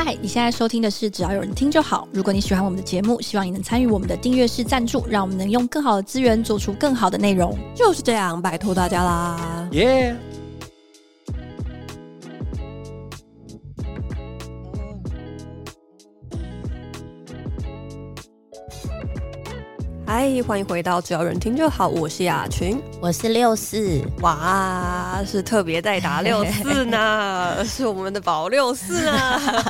嗨，你现在收听的是只要有人听就好。如果你喜欢我们的节目，希望你能参与我们的订阅式赞助，让我们能用更好的资源做出更好的内容。就是这样，拜托大家啦！耶！嗨，欢迎回到只要有人听就好，我是雅群，我是六四，哇，是特别代打六四呢，是我们的宝六四啊，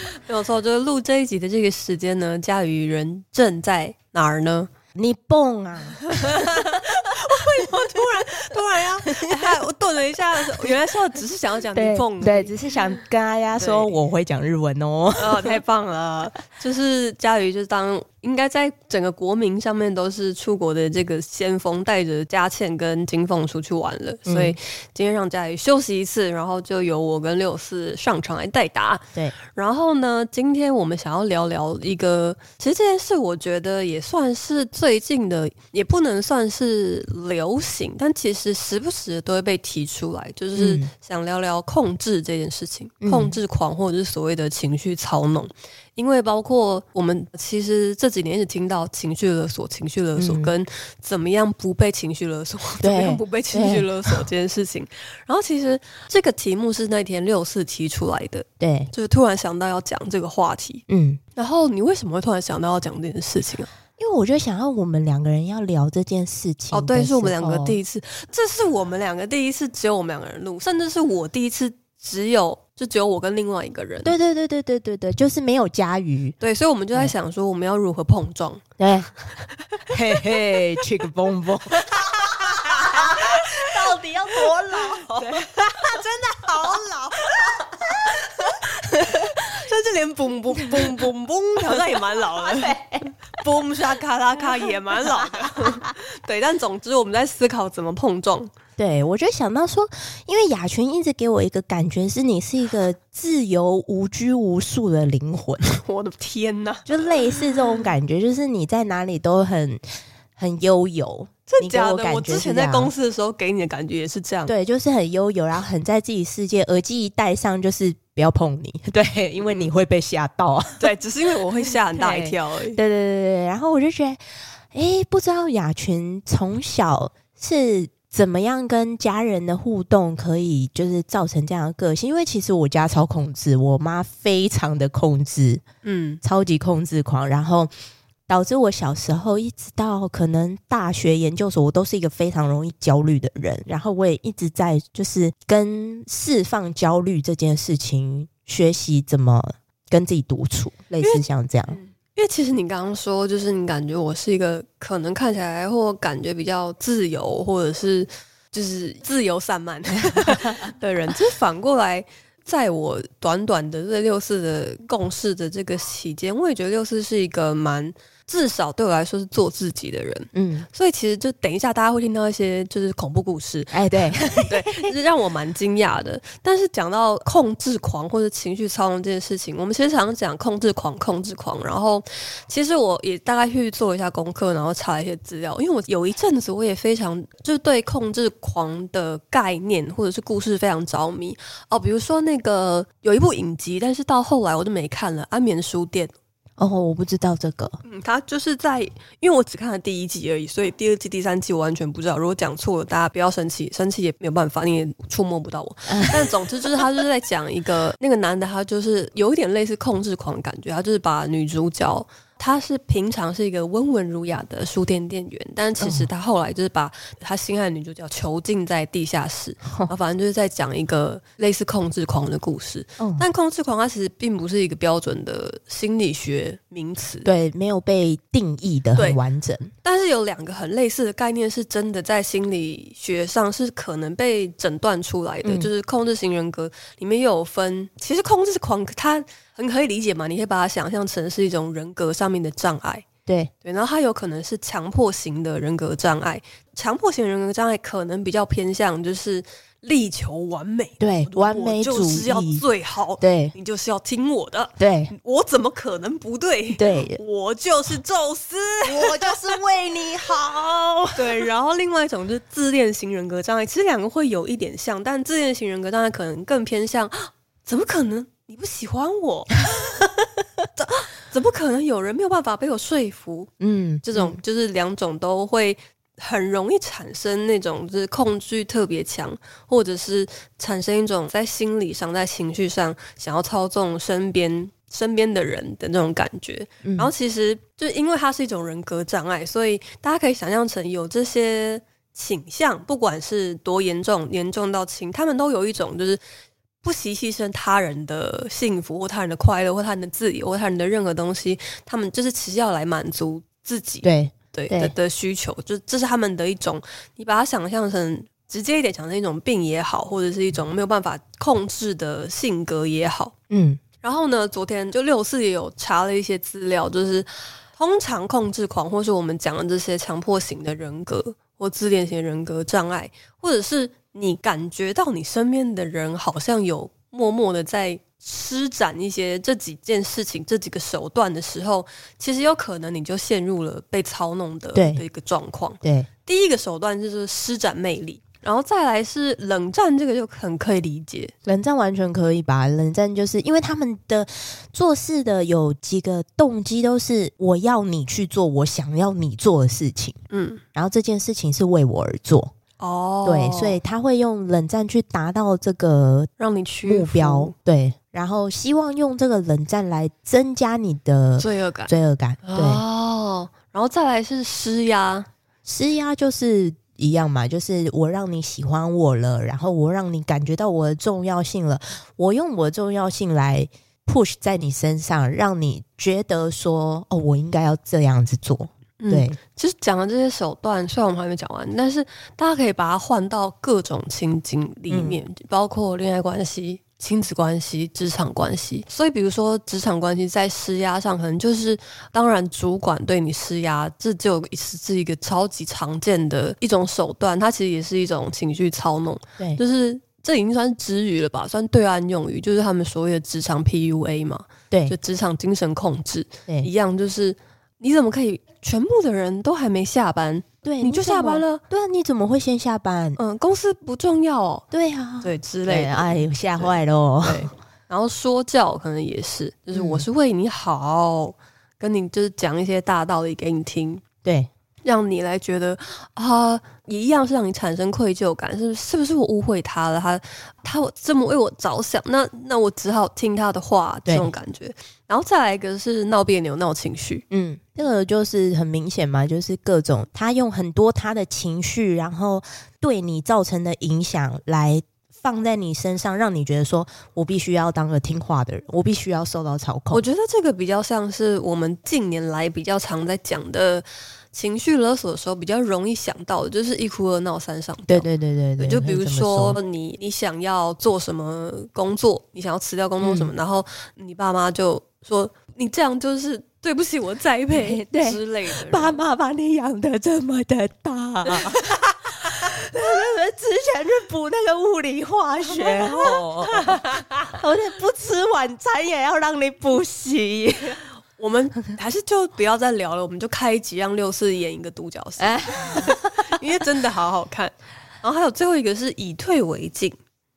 没有错，就是录这一集的这个时间呢，家瑜人正在哪儿呢？你蹦啊！我为什么突然突然呀？哎、我顿了一下，原来是我只是想要讲金凤，对，只是想跟大家说我会讲日文哦。哦，太棒了！就是佳瑜，就是当。应该在整个国民上面都是出国的这个先锋，带着佳倩跟金凤出去玩了，嗯、所以今天让佳瑜休息一次，然后就由我跟六四上场来代打。对，然后呢，今天我们想要聊聊一个，其实这件事我觉得也算是最近的，也不能算是流行，但其实时不时都会被提出来，就是想聊聊控制这件事情，嗯、控制狂或者是所谓的情绪操弄。因为包括我们其实这几年一直听到情绪勒索、情绪勒索跟怎么样不被情绪勒索、嗯、怎么样不被情绪勒索这件事情。然后其实这个题目是那天六四提出来的，对，就是突然想到要讲这个话题。嗯，然后你为什么会突然想到要讲这件事情啊？因为我就想要我们两个人要聊这件事情。哦，对，是我们两个第一次，这是我们两个第一次只有我们两个人录，甚至是我第一次只有。就只有我跟另外一个人，对对对对对对对，就是没有家瑜，对，所以我们就在想说，我们要如何碰撞？对，嘿嘿，chick boom boom，到底要多老？真的好老，甚至连 boom boom boom boom boom 好像也蛮老的，boom 沙卡拉卡也蛮老的，对，但总之我们在思考怎么碰撞。对，我就想到说，因为雅群一直给我一个感觉，是你是一个自由无拘无束的灵魂。我的天哪，就类似这种感觉，就是你在哪里都很很悠游。真的假的？我之前在公司的时候给你的感觉也是这样。对，就是很悠游，然后很在自己世界，耳机一戴上就是不要碰你。对，因为你会被吓到啊。对，只是因为我会吓很大 一跳而已。对对对对对，然后我就觉得，哎，不知道雅群从小是。怎么样跟家人的互动可以就是造成这样的个性？因为其实我家超控制，我妈非常的控制，嗯，超级控制狂，然后导致我小时候一直到可能大学研究所，我都是一个非常容易焦虑的人。然后我也一直在就是跟释放焦虑这件事情学习怎么跟自己独处，类似像这样。因为其实你刚刚说，就是你感觉我是一个可能看起来或感觉比较自由，或者是就是自由散漫 的人。就是反过来，在我短短的这六四的共事的这个期间，我也觉得六四是一个蛮。至少对我来说是做自己的人，嗯，所以其实就等一下大家会听到一些就是恐怖故事，哎，对 对，就是让我蛮惊讶的。但是讲到控制狂或者情绪操弄这件事情，我们其实常常讲控制狂，控制狂。然后其实我也大概去做一下功课，然后查一些资料，因为我有一阵子我也非常就是对控制狂的概念或者是故事非常着迷哦，比如说那个有一部影集，但是到后来我就没看了，《安眠书店》。哦，我不知道这个。嗯，他就是在，因为我只看了第一季而已，所以第二季、第三季我完全不知道。如果讲错了，大家不要生气，生气也没有办法，你也触摸不到我。但总之就是，他就是在讲一个那个男的，他就是有一点类似控制狂的感觉，他就是把女主角。他是平常是一个温文儒雅的书店店员，但其实他后来就是把他心爱的女主角囚禁在地下室，然后反正就是在讲一个类似控制狂的故事。但控制狂它其实并不是一个标准的心理学名词，对，没有被定义的很完整。但是有两个很类似的概念，是真的在心理学上是可能被诊断出来的，嗯、就是控制型人格里面又有分。其实控制狂它。很可以理解嘛？你可以把它想象成是一种人格上面的障碍，对对。然后它有可能是强迫型的人格障碍，强迫型人格障碍可能比较偏向就是力求完美，对，完美主义。就是要最好，对，你就是要听我的，对，我怎么可能不对？对，我就是宙斯，我就是为你好。对，然后另外一种就是自恋型人格障碍，其实两个会有一点像，但自恋型人格障碍可能更偏向，怎么可能？你不喜欢我，怎 怎么可能有人没有办法被我说服？嗯，这种就是两种都会很容易产生那种就是控制欲特别强，或者是产生一种在心理上、在情绪上想要操纵身边身边的人的那种感觉。嗯、然后其实就因为它是一种人格障碍，所以大家可以想象成有这些倾向，不管是多严重，严重到轻，他们都有一种就是。不惜牺牲他人的幸福或他人的快乐或他人的自由或他人的任何东西，他们就是其实要来满足自己对对的的需求，就这是他们的一种。你把它想象成直接一点，想成一种病也好，或者是一种没有办法控制的性格也好。嗯，然后呢，昨天就六四也有查了一些资料，就是通常控制狂或是我们讲的这些强迫型的人格或自恋型人格障碍，或者是。你感觉到你身边的人好像有默默的在施展一些这几件事情、这几个手段的时候，其实有可能你就陷入了被操弄的的一个状况。对，第一个手段就是施展魅力，然后再来是冷战，这个就很可以理解。冷战完全可以吧？冷战就是因为他们的做事的有几个动机都是我要你去做我想要你做的事情，嗯，然后这件事情是为我而做。哦，对，所以他会用冷战去达到这个让你去目标，对，然后希望用这个冷战来增加你的罪恶感，罪恶感，对，哦，然后再来是施压，施压就是一样嘛，就是我让你喜欢我了，然后我让你感觉到我的重要性了，我用我的重要性来 push 在你身上，让你觉得说，哦，我应该要这样子做。对，其实讲的这些手段，虽然我们还没讲完，但是大家可以把它换到各种情景里面，嗯、包括恋爱关系、亲子关系、职场关系。所以，比如说职场关系在施压上，可能就是当然主管对你施压，这就是是一个超级常见的一种手段，它其实也是一种情绪操弄。对，就是这已经算是支语了吧，算对岸用语，就是他们所谓的职场 PUA 嘛。对，就职场精神控制，对，一样就是。你怎么可以全部的人都还没下班，对，你就下班了？对啊，你怎么会先下班？嗯，公司不重要哦。对啊，对之类的，哎，吓坏了。对，然后说教可能也是，就是我是为你好，嗯、跟你就是讲一些大道理给你听，对。让你来觉得啊，也一样是让你产生愧疚感，是是不是我误会他了？他他这么为我着想，那那我只好听他的话，这种感觉。然后再来一个是闹别扭、闹情绪，嗯，这个就是很明显嘛，就是各种他用很多他的情绪，然后对你造成的影响来放在你身上，让你觉得说我必须要当个听话的人，我必须要受到操控。我觉得这个比较像是我们近年来比较常在讲的。情绪勒索的时候，比较容易想到的就是一哭二闹三上吊。对对对对对，就比如说你你想要做什么工作，你想要辞掉工作什么，嗯、然后你爸妈就说你这样就是对不起我栽培 之类的。爸妈把你养的这么的大，之前去补那个物理化学哦，而且不吃晚餐也要让你补习。我们还是就不要再聊了，我们就开一集让六四演一个独角戏，因为真的好好看。然后还有最后一个是以退为进，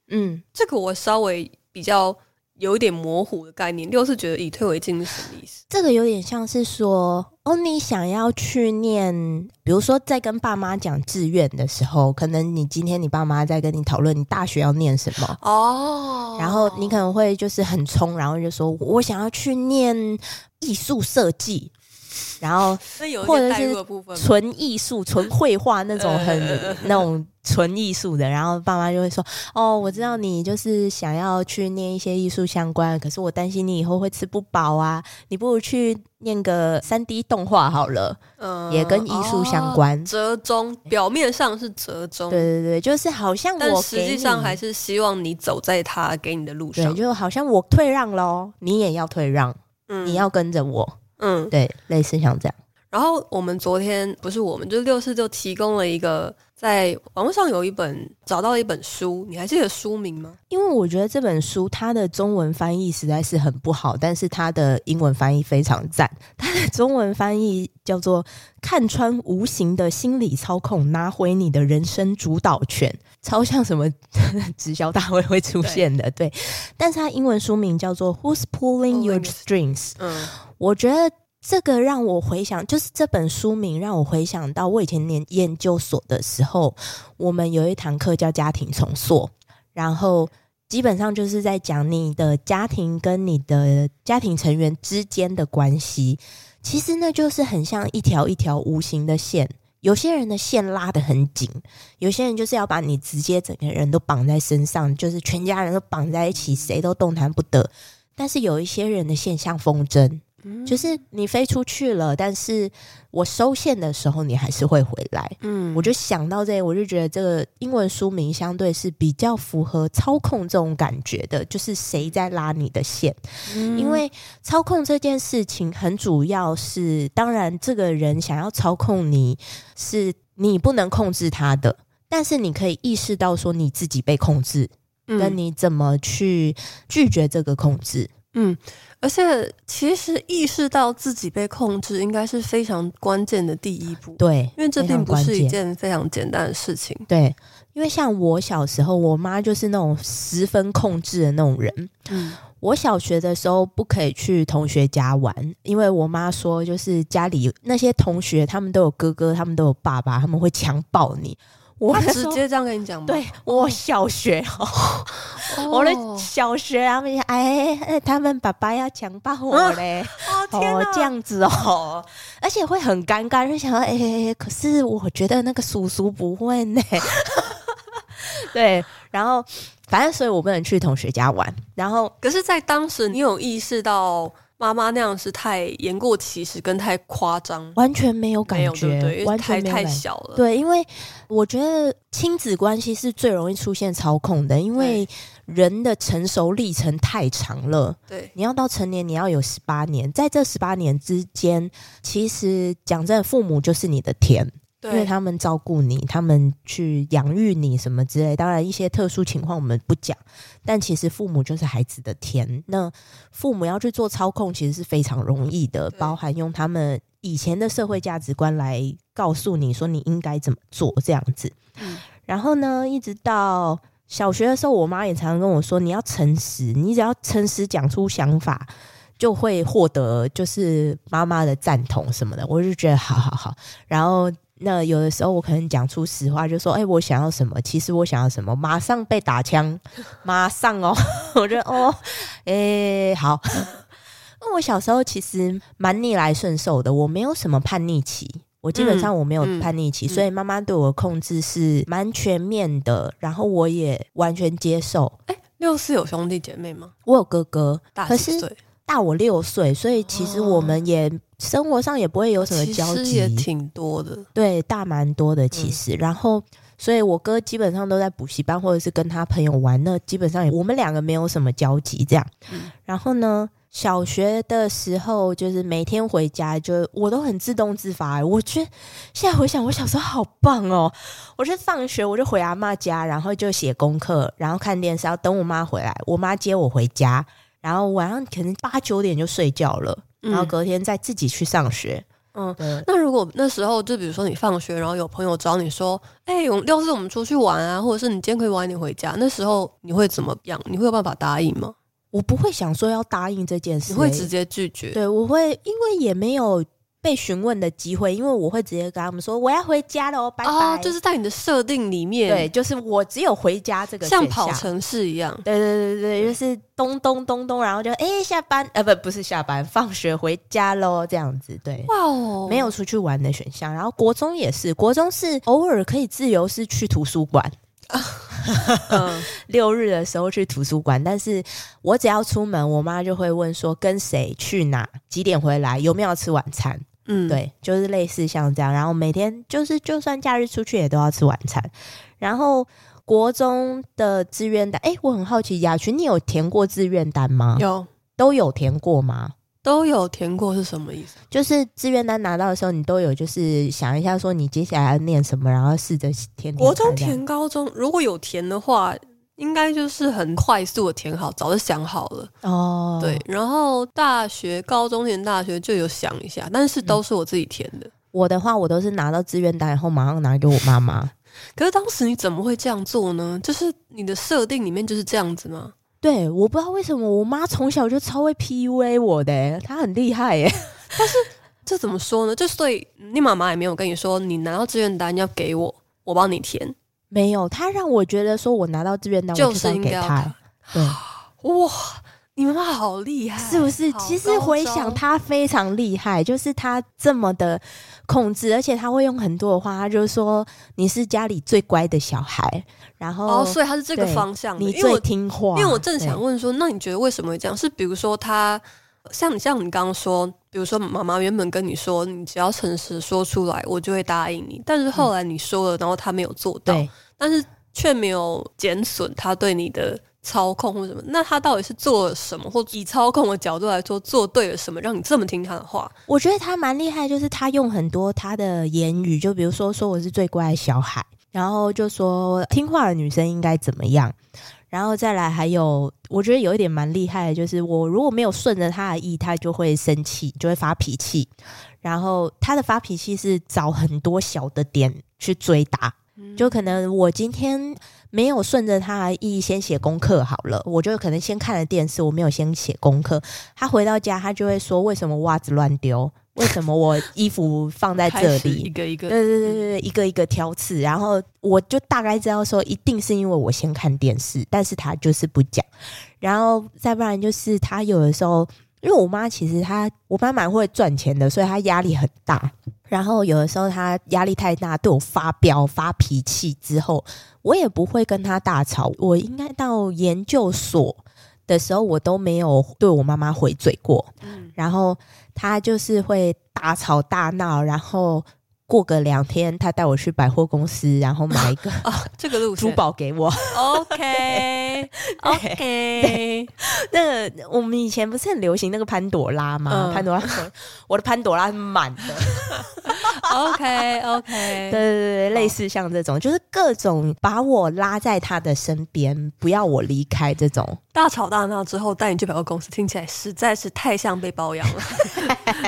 嗯，这个我稍微比较有一点模糊的概念。六是觉得以退为进是什么意思？这个有点像是说，哦，你想要去念，比如说在跟爸妈讲志愿的时候，可能你今天你爸妈在跟你讨论你大学要念什么哦，然后你可能会就是很冲，然后就说我想要去念。艺术设计，然后 或者是纯艺术、纯绘画那种很那种纯艺术的，然后爸妈就会说：“哦，我知道你就是想要去念一些艺术相关，可是我担心你以后会吃不饱啊，你不如去念个三 D 动画好了，嗯，也跟艺术相关。哦”折中，表面上是折中，对对对，就是好像我，实际上还是希望你走在他给你的路上，对，就好像我退让喽，你也要退让。嗯，你要跟着我，嗯，对，类似像这样。然后我们昨天不是我们，就六四就提供了一个。在网络上有一本找到一本书，你还记得书名吗？因为我觉得这本书它的中文翻译实在是很不好，但是它的英文翻译非常赞。它的中文翻译叫做《看穿无形的心理操控，拿回你的人生主导权》，超像什么直销大会会出现的。对，对，但是它英文书名叫做《Who's Pulling Your Strings》。嗯，我觉得。这个让我回想，就是这本书名让我回想到我以前念研究所的时候，我们有一堂课叫家庭重塑，然后基本上就是在讲你的家庭跟你的家庭成员之间的关系。其实呢，就是很像一条一条无形的线，有些人的线拉得很紧，有些人就是要把你直接整个人都绑在身上，就是全家人都绑在一起，谁都动弹不得。但是有一些人的线像风筝。就是你飞出去了，但是我收线的时候，你还是会回来。嗯，我就想到这，我就觉得这个英文书名相对是比较符合操控这种感觉的，就是谁在拉你的线。嗯，因为操控这件事情很主要是，当然这个人想要操控你，是你不能控制他的，但是你可以意识到说你自己被控制，跟你怎么去拒绝这个控制。嗯，而且其实意识到自己被控制，应该是非常关键的第一步。对，因为这并不是一件非常简单的事情。对，因为像我小时候，我妈就是那种十分控制的那种人。嗯，我小学的时候不可以去同学家玩，因为我妈说，就是家里那些同学，他们都有哥哥，他们都有爸爸，他们会强暴你。我直接这样跟你讲吗？对，我小学哦，我的小学他们，哎哎，他们爸爸要强暴我嘞，哦，这样子哦，而且会很尴尬，就想说，哎，可是我觉得那个叔叔不会呢，对，然后反正所以我不能去同学家玩，然后可是，在当时你有意识到。妈妈那样是太言过其实，跟太夸张，完全没有感觉，对对，完全太小了。对，因为我觉得亲子关系是最容易出现操控的，因为人的成熟历程太长了。对，你要到成年，你要有十八年，在这十八年之间，其实讲真的，父母就是你的天。因为他们照顾你，他们去养育你什么之类。当然，一些特殊情况我们不讲，但其实父母就是孩子的天。那父母要去做操控，其实是非常容易的，包含用他们以前的社会价值观来告诉你说你应该怎么做这样子。嗯。然后呢，一直到小学的时候，我妈也常常跟我说：“你要诚实，你只要诚实讲出想法，就会获得就是妈妈的赞同什么的。”我就觉得好好好。然后。那有的时候我可能讲出实话，就说：“哎、欸，我想要什么？其实我想要什么？马上被打枪，马上哦！我觉得哦，哎、欸，好。那我小时候其实蛮逆来顺受的，我没有什么叛逆期，我基本上我没有叛逆期，嗯嗯、所以妈妈对我的控制是蛮全面的，然后我也完全接受。哎、欸，六四有兄弟姐妹吗？我有哥哥，大几岁？大我六岁，所以其实我们也。哦生活上也不会有什么交集，也挺多的，对，大蛮多的其实。嗯、然后，所以我哥基本上都在补习班或者是跟他朋友玩，那基本上我们两个没有什么交集这样。嗯、然后呢，小学的时候就是每天回家就我都很自动自发，我觉得现在回想我小时候好棒哦！我就放学我就回阿妈家，然后就写功课，然后看电视，要等我妈回来，我妈接我回家，然后晚上可能八九点就睡觉了。然后隔天再自己去上学。嗯，对那如果那时候就比如说你放学，然后有朋友找你说：“哎，要是我们出去玩啊，或者是你今天可以晚点回家。”那时候你会怎么样？你会有办法答应吗？我不会想说要答应这件事，你会直接拒绝。对，我会，因为也没有。被询问的机会，因为我会直接跟他们说我要回家了，拜拜。哦，就是在你的设定里面，对，就是我只有回家这个，像跑城市一样。对对对对，就是咚咚咚咚，然后就哎、欸、下班，呃不不是下班，放学回家喽，这样子。对，哇哦，没有出去玩的选项。然后国中也是，国中是偶尔可以自由是去图书馆。嗯、六日的时候去图书馆，但是我只要出门，我妈就会问说跟谁去哪，几点回来，有没有吃晚餐。嗯，对，就是类似像这样，然后每天就是就算假日出去也都要吃晚餐。然后国中的志愿单，哎，我很好奇，雅群，你有填过志愿单吗？有，都有填过吗？都有填过是什么意思？就是志愿单拿到的时候，你都有就是想一下，说你接下来要念什么，然后试着填，填。国中填高中，如果有填的话，应该就是很快速的填好，早就想好了。哦，对。然后大学、高中填大学就有想一下，但是都是我自己填的。嗯、我的话，我都是拿到志愿单以后马上拿给我妈妈。可是当时你怎么会这样做呢？就是你的设定里面就是这样子吗？对，我不知道为什么我妈从小就超会 PUA 我的，她很厉害耶。但是这怎么说呢？就所以你妈妈也没有跟你说，你拿到志愿单要给我，我帮你填。没有，他让我觉得说我拿到志愿单就是给他。对，哇，你妈妈好厉害，是不是？其实回想他非常厉害，就是他这么的控制，而且他会用很多的话，他就是说你是家里最乖的小孩。然后，哦，所以他是这个方向，你最听话。因为我正想问说，那你觉得为什么会这样？是比如说他像你像你刚刚说，比如说妈妈原本跟你说，你只要诚实说出来，我就会答应你。但是后来你说了，然后他没有做到，嗯、但是却没有减损他对你的操控或什么。那他到底是做了什么，或以操控的角度来说，做对了什么，让你这么听他的话？我觉得他蛮厉害，就是他用很多他的言语，就比如说说我是最乖的小孩。然后就说听话的女生应该怎么样，然后再来还有，我觉得有一点蛮厉害的，就是我如果没有顺着他的意，他就会生气，就会发脾气。然后他的发脾气是找很多小的点去追打，就可能我今天没有顺着他的意先写功课好了，我就可能先看了电视，我没有先写功课。他回到家，他就会说为什么袜子乱丢。为什么我衣服放在这里？一个一个，对对对对，一个一个挑刺。然后我就大概知道说，一定是因为我先看电视，但是他就是不讲。然后再不然就是他有的时候，因为我妈其实她，我妈蛮会赚钱的，所以她压力很大。然后有的时候她压力太大，对我发飙发脾气之后，我也不会跟她大吵。我应该到研究所的时候，我都没有对我妈妈回嘴过。嗯，然后。他就是会大吵大闹，然后过个两天，他带我去百货公司，然后买一个哦，这个路珠宝给我。OK OK，那个我们以前不是很流行那个潘朵拉吗？嗯、潘朵拉，我的潘朵拉是满的。OK OK，对对对，类似像这种，就是各种把我拉在他的身边，不要我离开这种。大吵大闹之后带你去百货公司，听起来实在是太像被包养了。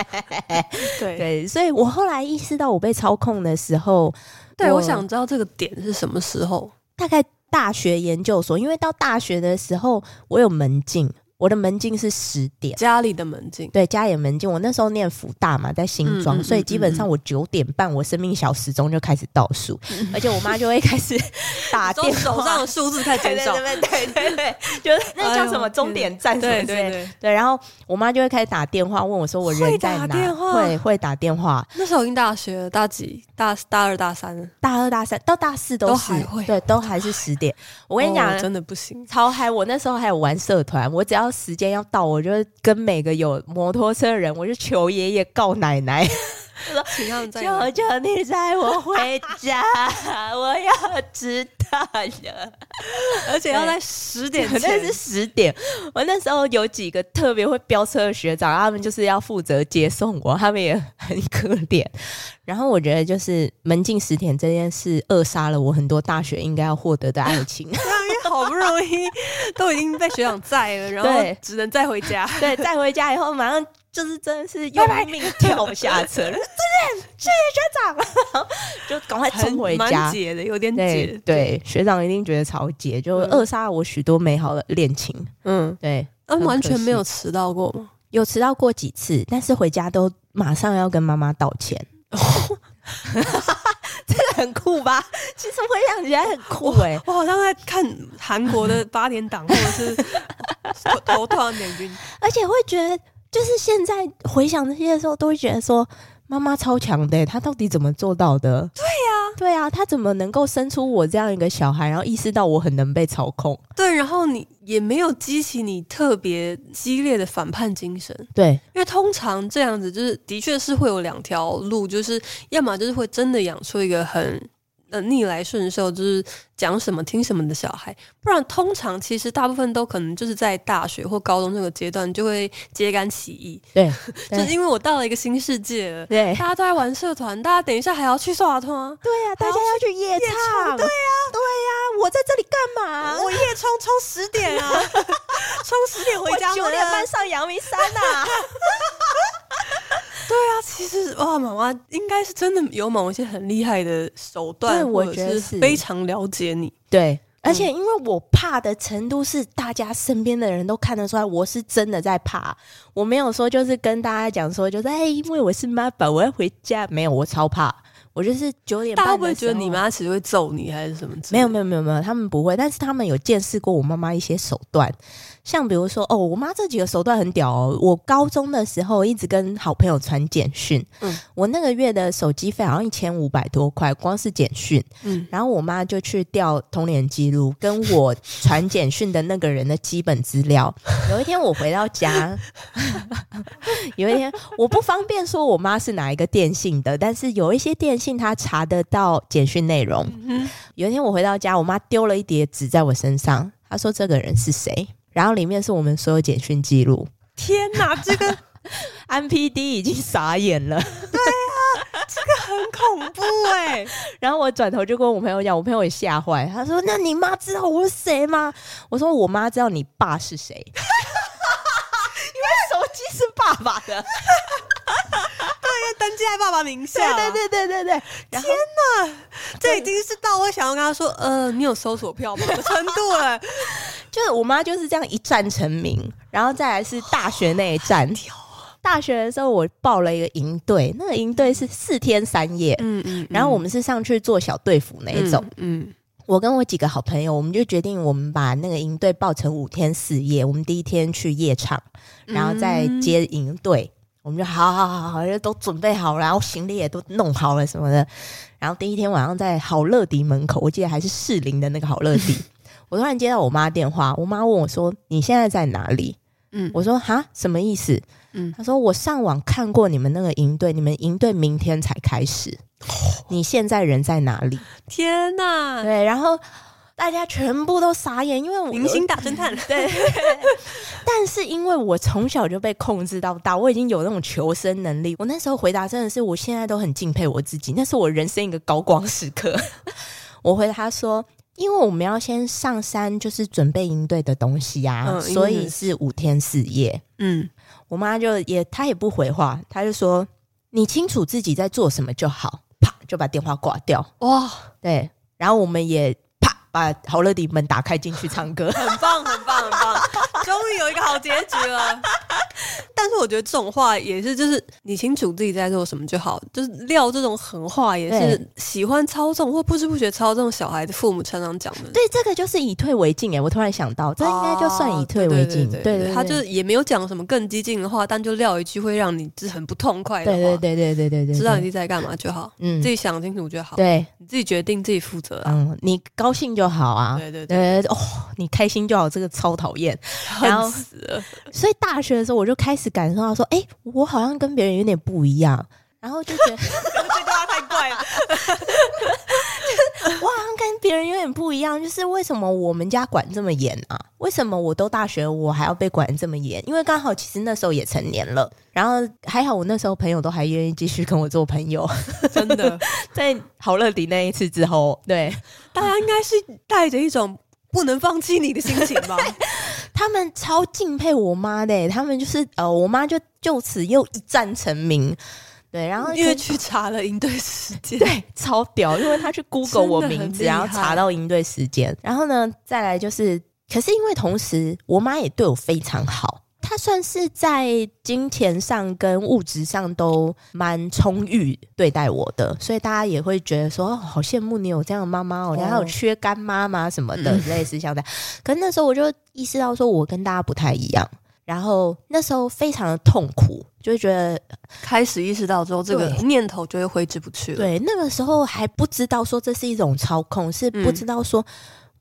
对对，所以我后来意识到我被操控的时候，对，我，我想知道这个点是什么时候？大概大学研究所，因为到大学的时候我有门禁。我的门禁是十点，家里的门禁，对，家里的门禁。我那时候念福大嘛，在新庄，嗯嗯嗯嗯，所以基本上我九点半，我生命小时钟就开始倒数，嗯、而且我妈就会开始 打电话，手上的数字开始减少，对对对对对，就是那叫什么终点站，对对对对。然后我妈就会开始打电话问我说我人在哪，会会打电话。那时候已经大学大几，大大二大三，大二大三到大四都是，都对，都还是十点。我跟你讲，真的不行，超嗨！我那时候还有玩社团，我只要。时间要到，我就跟每个有摩托车的人，我就求爷爷告奶奶，我说：“求求你载我回家，我要知道了。”而且要在十点前，那是十点。我那时候有几个特别会飙车的学长，他们就是要负责接送我，他们也很可怜。然后我觉得，就是门禁十点这件事，扼杀了我很多大学应该要获得的爱情。好不容易 都已经被学长载了，然后只能再回家。对，载回家以后，马上就是真的是用命跳下车。再见，谢谢学长，就赶快冲回家。解的有点解，对，学长一定觉得超解，就扼杀了我许多美好的恋情。嗯，对，嗯，完全没有迟到过吗？有迟到过几次，但是回家都马上要跟妈妈道歉。这个很酷吧？其实回想起来很酷哎、欸，我好像在看韩国的八点档，或者是 头突然有点晕，而且会觉得，就是现在回想这些的时候，都会觉得说。妈妈超强的，她到底怎么做到的？对呀，对啊，她怎么能够生出我这样一个小孩，然后意识到我很能被操控？对，然后你也没有激起你特别激烈的反叛精神。对，因为通常这样子，就是的确是会有两条路，就是要么就是会真的养出一个很呃逆来顺受，就是讲什么听什么的小孩。不然，通常其实大部分都可能就是在大学或高中这个阶段就会揭竿起义。对，就是因为我到了一个新世界了，对，大家都在玩社团，大家等一下还要去刷团，对呀、啊，大家要去夜唱，对呀、啊，对呀、啊，我在这里干嘛？我夜冲冲十点啊，冲十点回家，九点半上阳明山呐、啊。对啊，其实哇，妈妈应该是真的有某一些很厉害的手段，我觉得是非常了解你。对。而且因为我怕的程度是大家身边的人都看得出来，我是真的在怕。我没有说就是跟大家讲说，就是哎，因为我是妈宝，我要回家。没有，我超怕。我就是九点半大家会觉得你妈其实会揍你还是什么？没有没有没有没有，他们不会，但是他们有见识过我妈妈一些手段。像比如说哦，我妈这几个手段很屌哦。我高中的时候一直跟好朋友传简讯，嗯，我那个月的手机费好像一千五百多块，光是简讯，嗯，然后我妈就去调通联记录，跟我传简讯的那个人的基本资料。有一天我回到家，有一天我不方便说我妈是哪一个电信的，但是有一些电信他查得到简讯内容。嗯，有一天我回到家，我妈丢了一叠纸在我身上，她说这个人是谁？然后里面是我们所有简讯记录。天哪，这个 M P D 已经傻眼了。对啊，这个很恐怖哎。然后我转头就跟我朋友讲，我朋友也吓坏，他说：“那你妈知道我是谁吗？”我说：“我妈知道你爸是谁，因为手机是爸爸的。”登记在爸爸名下。对对对对对对。天哪，这已经是到我想要跟他说：“呃，你有搜索票吗？”的程度了。就是我妈就是这样一战成名，然后再来是大学那一战。大学的时候我报了一个营队，那个营队是四天三夜，嗯嗯，然后我们是上去做小队服那一种，嗯，我跟我几个好朋友，我们就决定我们把那个营队报成五天四夜。我们第一天去夜场，然后再接营队，我们就好好好好，就都准备好了，然后行李也都弄好了什么的。然后第一天晚上在好乐迪门口，我记得还是士林的那个好乐迪。我突然接到我妈电话，我妈问我说：“你现在在哪里？”嗯，我说：“哈，什么意思？”嗯，她说：“我上网看过你们那个营队，你们营队明天才开始，你现在人在哪里？”天哪！对，然后大家全部都傻眼，因为我明星大侦探。对，但是因为我从小就被控制到大，我已经有那种求生能力。我那时候回答真的是，我现在都很敬佩我自己，那是我人生一个高光时刻。我回答说。因为我们要先上山，就是准备应对的东西呀、啊，嗯、所以是五天四夜。嗯，我妈就也，她也不回话，她就说：“你清楚自己在做什么就好。”啪，就把电话挂掉。哇，对，然后我们也啪把好乐迪门打开进去唱歌，很棒，很棒，很棒，终于有一个好结局了。但是我觉得这种话也是，就是你清楚自己在做什么就好。就是撂这种狠话，也是喜欢操纵或不知不觉操纵小孩的父母常常讲的。对，这个就是以退为进。哎，我突然想到，这应该就算以退为进。对对，他就是也没有讲什么更激进的话，但就撂一句会让你是很不痛快的话。对对对对对对，知道你自己在干嘛就好。嗯，自己想清楚就好。对，你自己决定，自己负责。嗯，你高兴就好啊。对对对，哦，你开心就好。这个超讨厌，恨死了。所以大学的时候，我就开始感受到说，哎。我好像跟别人有点不一样，然后就觉得 这句话太怪了。我好像跟别人有点不一样，就是为什么我们家管这么严啊？为什么我都大学我还要被管这么严？因为刚好其实那时候也成年了，然后还好我那时候朋友都还愿意继续跟我做朋友。真的，在好乐迪那一次之后，对大家应该是带着一种不能放弃你的心情吧。他们超敬佩我妈的，他们就是呃，我妈就就此又一战成名，对，然后因为去查了应对时间，对，超屌，因为他去 Google 我名字，然后查到应对时间，然后呢，再来就是，可是因为同时我妈也对我非常好。他算是在金钱上跟物质上都蛮充裕对待我的，所以大家也会觉得说，哦，好羡慕你有这样的妈妈哦，然后有缺干妈妈什么的，嗯、类似像这样。可是那时候我就意识到，说我跟大家不太一样，然后那时候非常的痛苦，就会觉得开始意识到之后，这个念头就会挥之不去了。对，那个时候还不知道说这是一种操控，是不知道说。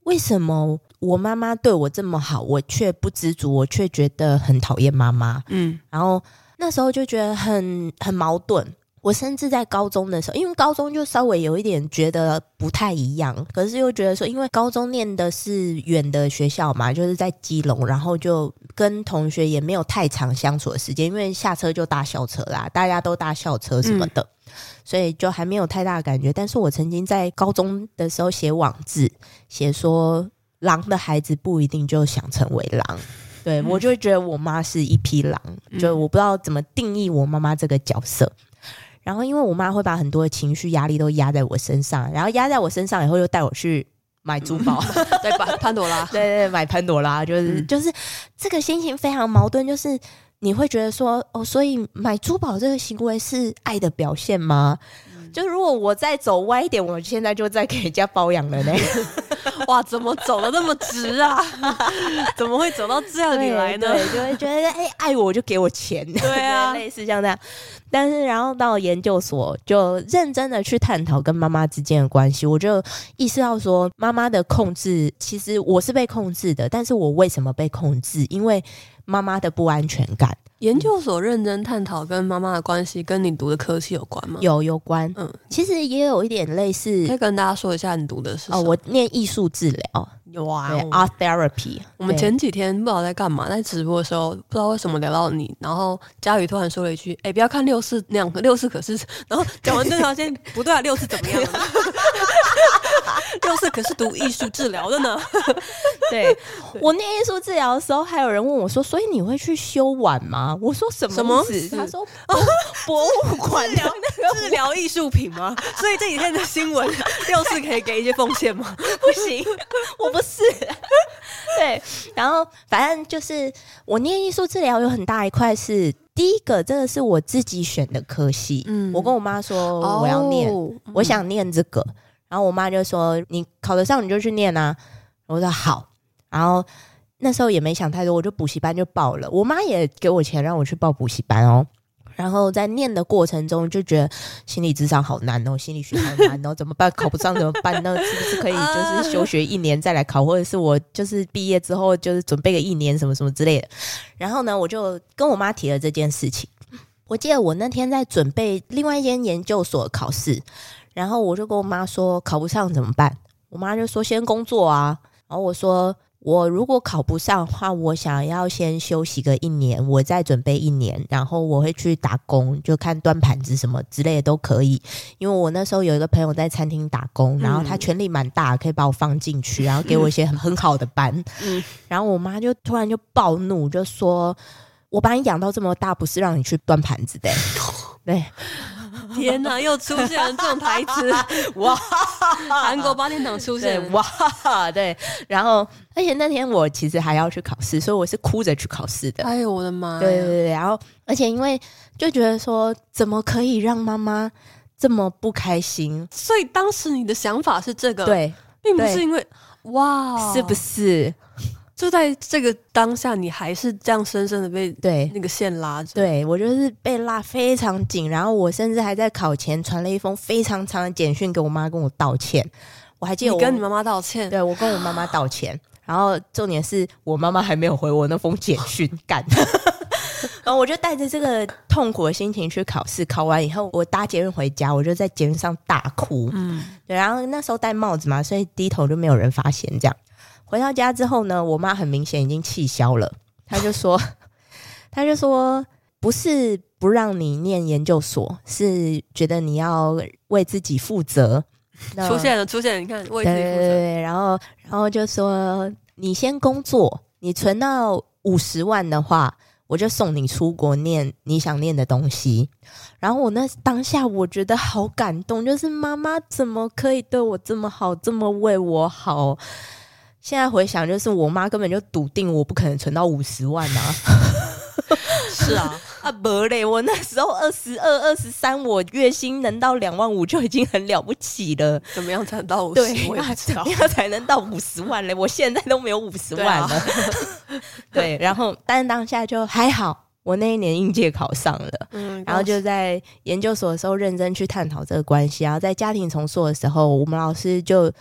为什么我妈妈对我这么好，我却不知足，我却觉得很讨厌妈妈？嗯，然后那时候就觉得很很矛盾。我甚至在高中的时候，因为高中就稍微有一点觉得不太一样，可是又觉得说，因为高中念的是远的学校嘛，就是在基隆，然后就跟同学也没有太长相处的时间，因为下车就搭校车啦，大家都搭校车什么的，嗯、所以就还没有太大的感觉。但是我曾经在高中的时候写网志，写说狼的孩子不一定就想成为狼，对、嗯、我就会觉得我妈是一匹狼，就我不知道怎么定义我妈妈这个角色。然后，因为我妈会把很多的情绪压力都压在我身上，然后压在我身上以后，又带我去买珠宝，对吧？潘朵拉，对对，买潘朵拉，就是、嗯、就是这个心情非常矛盾，就是你会觉得说，哦，所以买珠宝这个行为是爱的表现吗？嗯、就如果我再走歪一点，我现在就在给人家包养了呢。哇，怎么走的那么直啊？怎么会走到这样里来呢？对，就会觉得哎，爱我就给我钱，对啊，类似像这样。但是，然后到研究所就认真的去探讨跟妈妈之间的关系，我就意识到说，妈妈的控制其实我是被控制的，但是我为什么被控制？因为妈妈的不安全感。研究所认真探讨跟妈妈的关系，跟你读的科系有关吗？有有关，嗯，其实也有一点类似。可以跟大家说一下你读的是哦，我念艺术治疗，哇，art therapy。我们前几天不知道在干嘛，在直播的时候不知道为什么聊到你，然后佳宇突然说了一句：“哎，不要看六四那样，六四可是……”然后讲完这条线，不对啊，六四怎么样？六四可是读艺术治疗的呢。对，我念艺术治疗的时候，还有人问我说：“所以你会去修碗吗？”我说：“什么？”什么他说：“博物馆治疗治疗艺术品吗？” 所以这几天的新闻，六四可以给一些奉献吗？不行，我不是。对，然后反正就是我念艺术治疗有很大一块是第一个，这个是我自己选的科系。嗯，我跟我妈说我要念，哦、我想念这个。然后我妈就说：“你考得上你就去念啊。”我说：“好。”然后那时候也没想太多，我就补习班就报了。我妈也给我钱让我去报补习班哦。然后在念的过程中就觉得心理智商好难哦，心理学好难哦，怎么办？考不上怎么办？那是不是可以就是休学一年再来考，或者是我就是毕业之后就是准备个一年什么什么之类的？然后呢，我就跟我妈提了这件事情。我记得我那天在准备另外一间研究所考试。然后我就跟我妈说，考不上怎么办？我妈就说先工作啊。然后我说，我如果考不上的话，我想要先休息个一年，我再准备一年，然后我会去打工，就看端盘子什么之类的都可以。因为我那时候有一个朋友在餐厅打工，然后他权力蛮大，可以把我放进去，然后给我一些很很好的班。嗯，然后我妈就突然就暴怒，就说：“我把你养到这么大，不是让你去端盘子的。”对。天哪，又出现了这种台词 哇！韩国八点档出现哇，对。然后，而且那天我其实还要去考试，所以我是哭着去考试的。哎呦，我的妈！对对对，然后，而且因为就觉得说，怎么可以让妈妈这么不开心？所以当时你的想法是这个，对，并不是因为哇，是不是？就在这个当下，你还是这样深深的被对那个线拉着。对，我就是被拉非常紧，然后我甚至还在考前传了一封非常长的简讯给我妈，跟我道歉。我还记得我跟你妈妈道歉，对，我跟我妈妈道歉。然后重点是我妈妈还没有回我那封简讯，干。然后我就带着这个痛苦的心情去考试，考完以后我搭捷运回家，我就在捷运上大哭。嗯，对，然后那时候戴帽子嘛，所以低头就没有人发现这样。回到家之后呢，我妈很明显已经气消了，她就说：“ 她就说不是不让你念研究所，是觉得你要为自己负责。”出现了，出现了，你看，为自己负责。对，对，对，然后，然后就说你先工作，你存到五十万的话，我就送你出国念你想念的东西。然后我那当下我觉得好感动，就是妈妈怎么可以对我这么好，这么为我好。现在回想，就是我妈根本就笃定我不可能存到五十万呐、啊。是啊，啊不嘞，我那时候二十二、二十三，我月薪能到两万五就已经很了不起了。怎么样才能到五十万？对，怎么样才能到五十万嘞？我现在都没有五十万了。对，啊、对，然后但是当下就还好，我那一年应届考上了。嗯，然后就在研究所的时候认真去探讨这个关系。然后在家庭重塑的时候，我们老师就。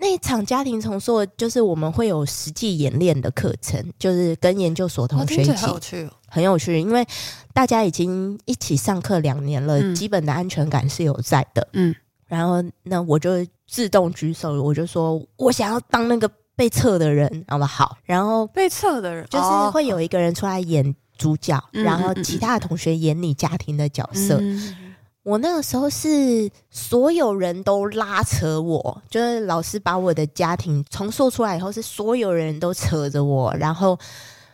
那一场家庭重塑，就是我们会有实际演练的课程，就是跟研究所同学一起，很有趣，很有趣。因为大家已经一起上课两年了，嗯，基本的安全感是有在的。嗯，然后那我就自动举手，我就说我想要当那个被测的人，好不好？然后被测的人就是会有一个人出来演主角，嗯，然后其他的同学演你家庭的角色。嗯我那个时候是所有人都拉扯我，就是老师把我的家庭重塑出来以后，是所有人都扯着我，然后，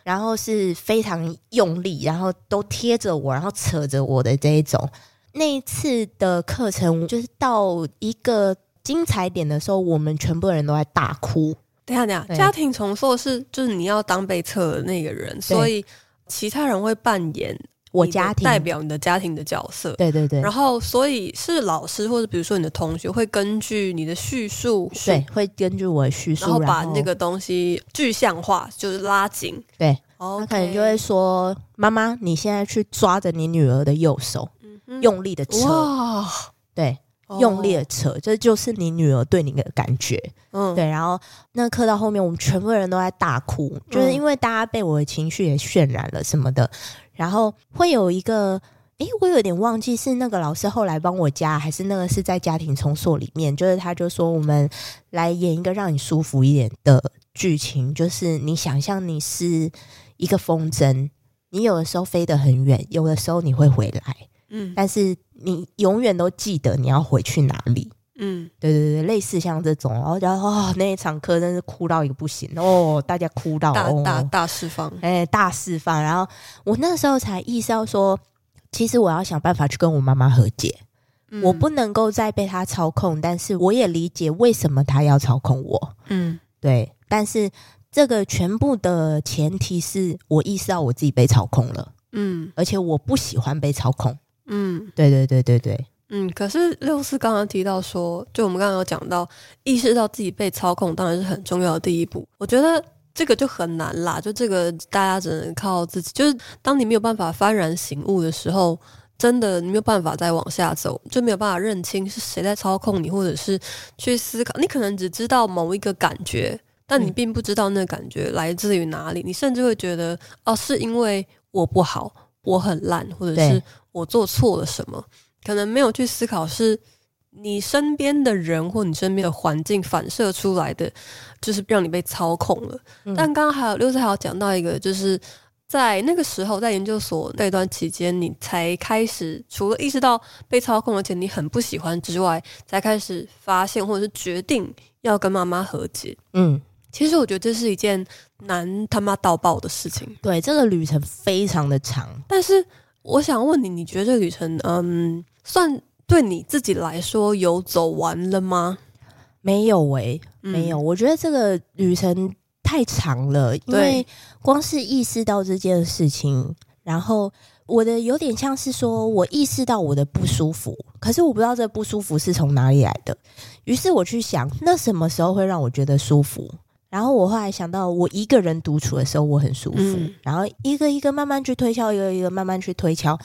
然后是非常用力，然后都贴着我，然后扯着我的这一种。那一次的课程就是到一个精彩点的时候，我们全部人都在大哭。等下，等下，家庭重塑是就是你要当被测的那个人，所以其他人会扮演。我家庭代表你的家庭的角色，对对对。然后，所以是老师或者比如说你的同学会根据你的叙述，对，会根据我的叙述，然后把那个东西具象化，就是拉紧。对.他可能就会说：“妈妈，你现在去抓着你女儿的右手，嗯、用力的扯，对，用力的扯，这就是你女儿对你的感觉。”嗯，对。然后那课到后面，我们全部人都在大哭，嗯、就是因为大家被我的情绪也渲染了什么的。然后会有一个，诶，我有点忘记是那个老师后来帮我加，还是那个是在家庭重塑里面，就是他就说我们来演一个让你舒服一点的剧情，就是你想象你是一个风筝，你有的时候飞得很远，有的时候你会回来，嗯，但是你永远都记得你要回去哪里。嗯，对对对，类似像这种，然后然后哦，那一场课真是哭到一个不行哦，大家哭到大大大释放，哎，大释放。然后我那时候才意识到说，其实我要想办法去跟我妈妈和解，嗯，我不能够再被她操控，但是我也理解为什么她要操控我。嗯，对，但是这个全部的前提是我意识到我自己被操控了，嗯，而且我不喜欢被操控，嗯，对对对对对。嗯，可是六四刚刚提到说，就我们刚刚有讲到，意识到自己被操控，当然是很重要的第一步。我觉得这个就很难啦，就这个大家只能靠自己。就是当你没有办法幡然醒悟的时候，真的你没有办法再往下走，就没有办法认清是谁在操控你，或者是去思考。你可能只知道某一个感觉，但你并不知道那个感觉来自于哪里。你甚至会觉得，哦，是因为我不好，我很烂，或者是我做错了什么。可能没有去思考，是你身边的人或你身边的环境反射出来的，就是让你被操控了。嗯、但刚刚还有六四还有讲到一个，就是在那个时候，在研究所那段期间，你才开始除了意识到被操控，而且你很不喜欢之外，才开始发现或者是决定要跟妈妈和解。嗯，其实我觉得这是一件难他妈到爆的事情。对，这个旅程非常的长，但是我想问你，你觉得这个旅程，嗯？算对你自己来说有走完了吗？没有诶、欸，没有。我觉得这个旅程太长了，因为光是意识到这件事情，然后我的有点像是说，我意识到我的不舒服，可是我不知道这不舒服是从哪里来的。于是我去想，那什么时候会让我觉得舒服？然后我后来想到，我一个人独处的时候我很舒服，嗯、然后一个一个慢慢去推敲，一个一个慢慢去推敲。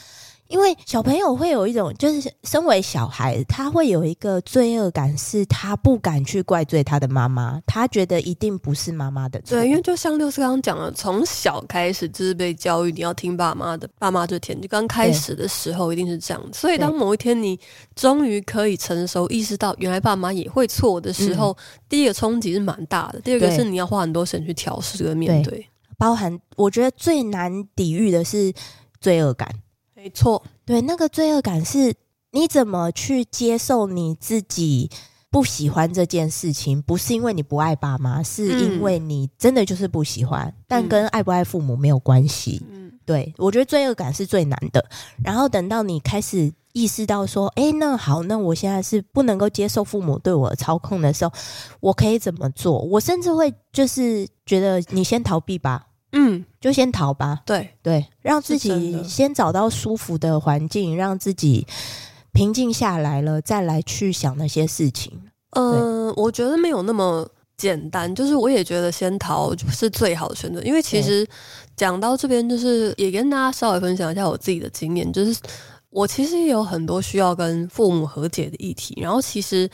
因为小朋友会有一种，就是身为小孩，他会有一个罪恶感，是他不敢去怪罪他的妈妈，他觉得一定不是妈妈的错。对，因为就像六四刚刚讲的，从小开始就是被教育你要听爸妈的，爸妈就甜。就刚开始的时候一定是这样，所以当某一天你终于可以成熟，意识到原来爸妈也会错的时候，嗯、第一个冲击是蛮大的，第二个是你要花很多时间去调试和面对，对，包含我觉得最难抵御的是罪恶感。没错，对，那个罪恶感是你怎么去接受你自己不喜欢这件事情？不是因为你不爱爸妈，是因为你真的就是不喜欢，嗯、但跟爱不爱父母没有关系。嗯，对，我觉得罪恶感是最难的。然后等到你开始意识到说，哎，那好，那我现在是不能够接受父母对我的操控的时候，我可以怎么做？我甚至会就是觉得你先逃避吧。嗯，就先逃吧。对对，让自己先找到舒服的环境，让自己平静下来了，再来去想那些事情。嗯、呃，我觉得没有那么简单。就是我也觉得先逃是最好的选择，因为其实讲到这边，就是也跟大家稍微分享一下我自己的经验，就是。我其实也有很多需要跟父母和解的议题。然后，其实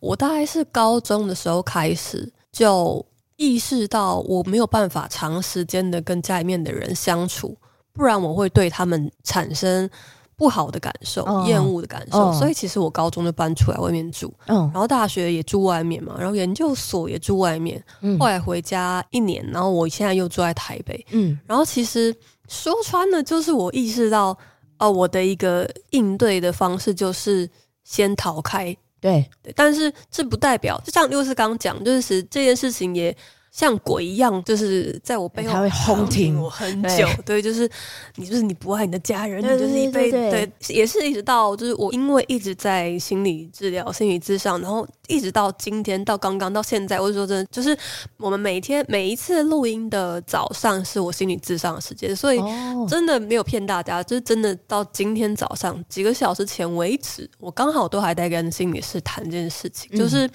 我大概是高中的时候开始就意识到，我没有办法长时间的跟家里面的人相处，不然我会对他们产生。不好的感受，厌恶的感受，oh. 所以其实我高中就搬出来外面住，oh. 然后大学也住外面嘛，然后研究所也住外面，嗯，后来回家一年，然后我现在又住在台北，嗯，然后其实说穿了，就是我意识到，哦，我的一个应对的方式就是先逃开，对，对，但是这不代表，就像六四刚讲，就是这件事情也。像鬼一样，就是在我背后，他会轰听我很久。对，就是你，就是你不爱你的家人，对对对对，你就是一辈。对，也是一直到，就是我因为一直在心理治疗、心理咨商，然后一直到今天，到刚刚到现在，我就说真的，就是我们每天每一次录音的早上，是我心理咨商的时间，所以真的没有骗大家，就是真的到今天早上几个小时前为止，我刚好都还在跟心理师谈这件事情，就是。嗯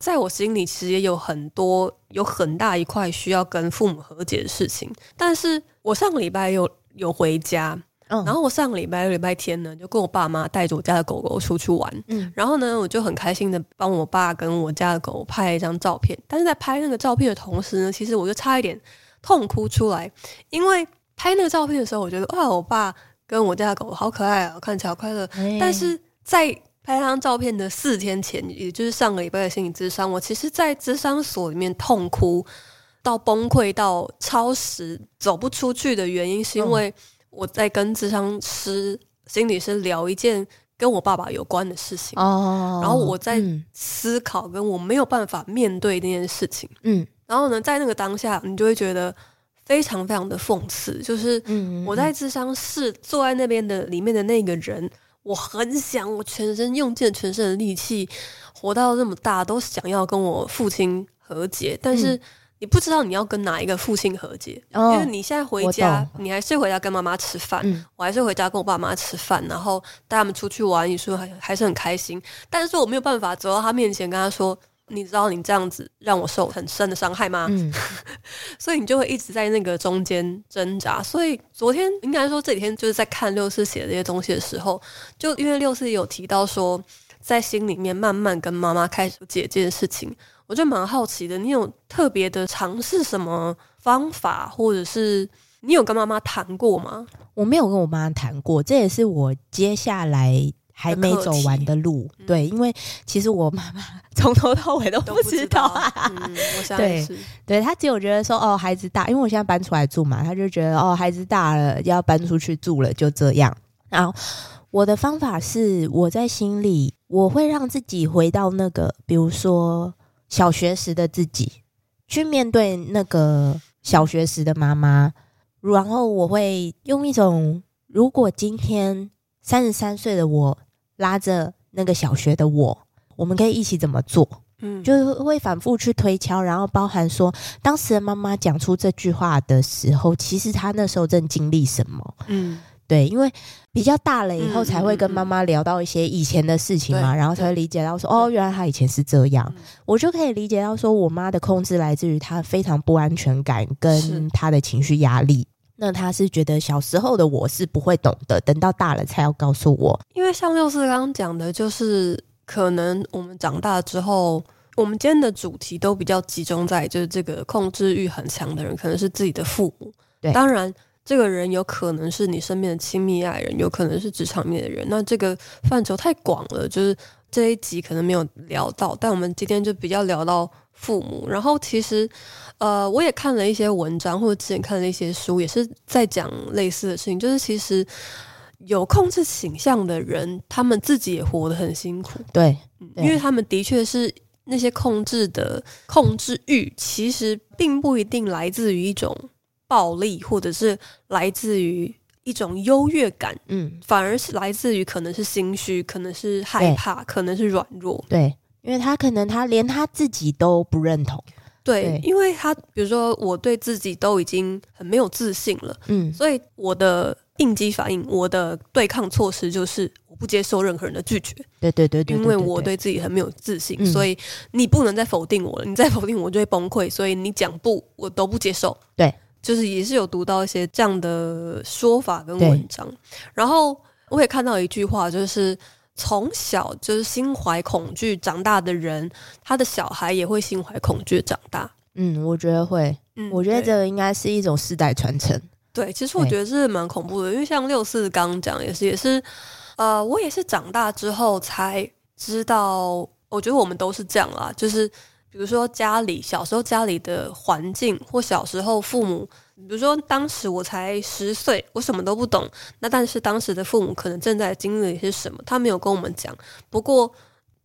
在我心里，其实也有很多、有很大一块需要跟父母和解的事情。但是我上个礼拜有有回家，嗯，然后我上个礼拜六礼拜天呢，就跟我爸妈带着我家的狗狗出去玩，嗯，然后呢，我就很开心的帮我爸跟我家的狗拍了一张照片。但是在拍那个照片的同时呢，其实我就差一点痛哭出来，因为拍那个照片的时候，我觉得哇，我爸跟我家的狗好可爱啊，看起来好快乐。欸、但是在拍那张照片的四天前，也就是上个礼拜的心理咨商，我其实，在智商所里面痛哭到崩溃到超时走不出去的原因，是因为我在跟智商师、心理师聊一件跟我爸爸有关的事情，然后我在思考，跟我没有办法面对那件事情，嗯，然后呢，在那个当下，你就会觉得非常非常的讽刺，就是我在智商室坐在那边的里面的那个人。我很想，我全身用尽全身的力气，活到这么大，都想要跟我父亲和解。但是你不知道你要跟哪一个父亲和解，嗯、因为你现在回家，你还是回家跟妈妈吃饭，嗯、我还是回家跟我爸妈吃饭，然后带他们出去玩，你说还还是很开心。但是我没有办法走到他面前跟他说。你知道你这样子让我受很深的伤害吗？嗯，所以你就会一直在那个中间挣扎。所以昨天应该说这几天就是在看六四写的这些东西的时候，就因为六四有提到说，在心里面慢慢跟妈妈开始解这件事情，我就蛮好奇的。你有特别的尝试什么方法，或者是你有跟妈妈谈过吗？我没有跟我妈谈过，这也是我接下来。还没走完的路，嗯、对，因为其实我妈妈从头到尾都不知道，嗯、我 相信是对，对，她只有觉得说，哦，孩子大，因为我现在搬出来住嘛，她就觉得，哦，孩子大了，要搬出去住了，就这样。然后我的方法是，我在心里，我会让自己回到那个，比如说小学时的自己，去面对那个小学时的妈妈，然后我会用一种，如果今天三十三岁的我。拉着那个小学的我，我们可以一起怎么做？嗯，就会反复去推敲，然后包含说，当时的妈妈讲出这句话的时候，其实她那时候正经历什么？嗯，对，因为比较大了以后，才会跟妈妈聊到一些以前的事情嘛，嗯嗯嗯、然后才会理解到说，哦，原来她以前是这样，嗯、我就可以理解到说，我妈的控制来自于她非常不安全感跟她的情绪压力。那他是觉得小时候的我是不会懂的，等到大了才要告诉我。因为像六四刚刚讲的，就是可能我们长大之后，我们今天的主题都比较集中在就是这个控制欲很强的人，可能是自己的父母。对，当然这个人有可能是你身边的亲密爱人，有可能是职场面的人。那这个范畴太广了，就是这一集可能没有聊到，但我们今天就比较聊到父母。然后其实。呃，我也看了一些文章，或者之前看了一些书，也是在讲类似的事情。就是其实有控制倾向的人，他们自己也活得很辛苦。对，因为他们的确是那些控制的控制欲，其实并不一定来自于一种暴力，或者是来自于一种优越感。嗯，反而是来自于可能是心虚，可能是害怕，可能是软弱。对，因为他可能他连他自己都不认同。对，对，因为他比如说，我对自己都已经很没有自信了，嗯，所以我的应激反应，我的对抗措施就是我不接受任何人的拒绝。对对对，对，因为我对自己很没有自信，嗯、所以你不能再否定我了，你再否定我就会崩溃，所以你讲不，我都不接受。对，就是也是有读到一些这样的说法跟文章，然后。我也看到一句话，就是从小就是心怀恐惧长大的人，他的小孩也会心怀恐惧长大。嗯，我觉得会。嗯，我觉得这个应该是一种世代传承。对，其实我觉得是蛮恐怖的，因为像六四刚讲也是，也是，呃，我也是长大之后才知道，我觉得我们都是这样啦，就是比如说家里小时候家里的环境，或小时候父母，比如说当时我才十岁，我什么都不懂，那但是当时的父母可能正在经历一些什么，他没有跟我们讲，不过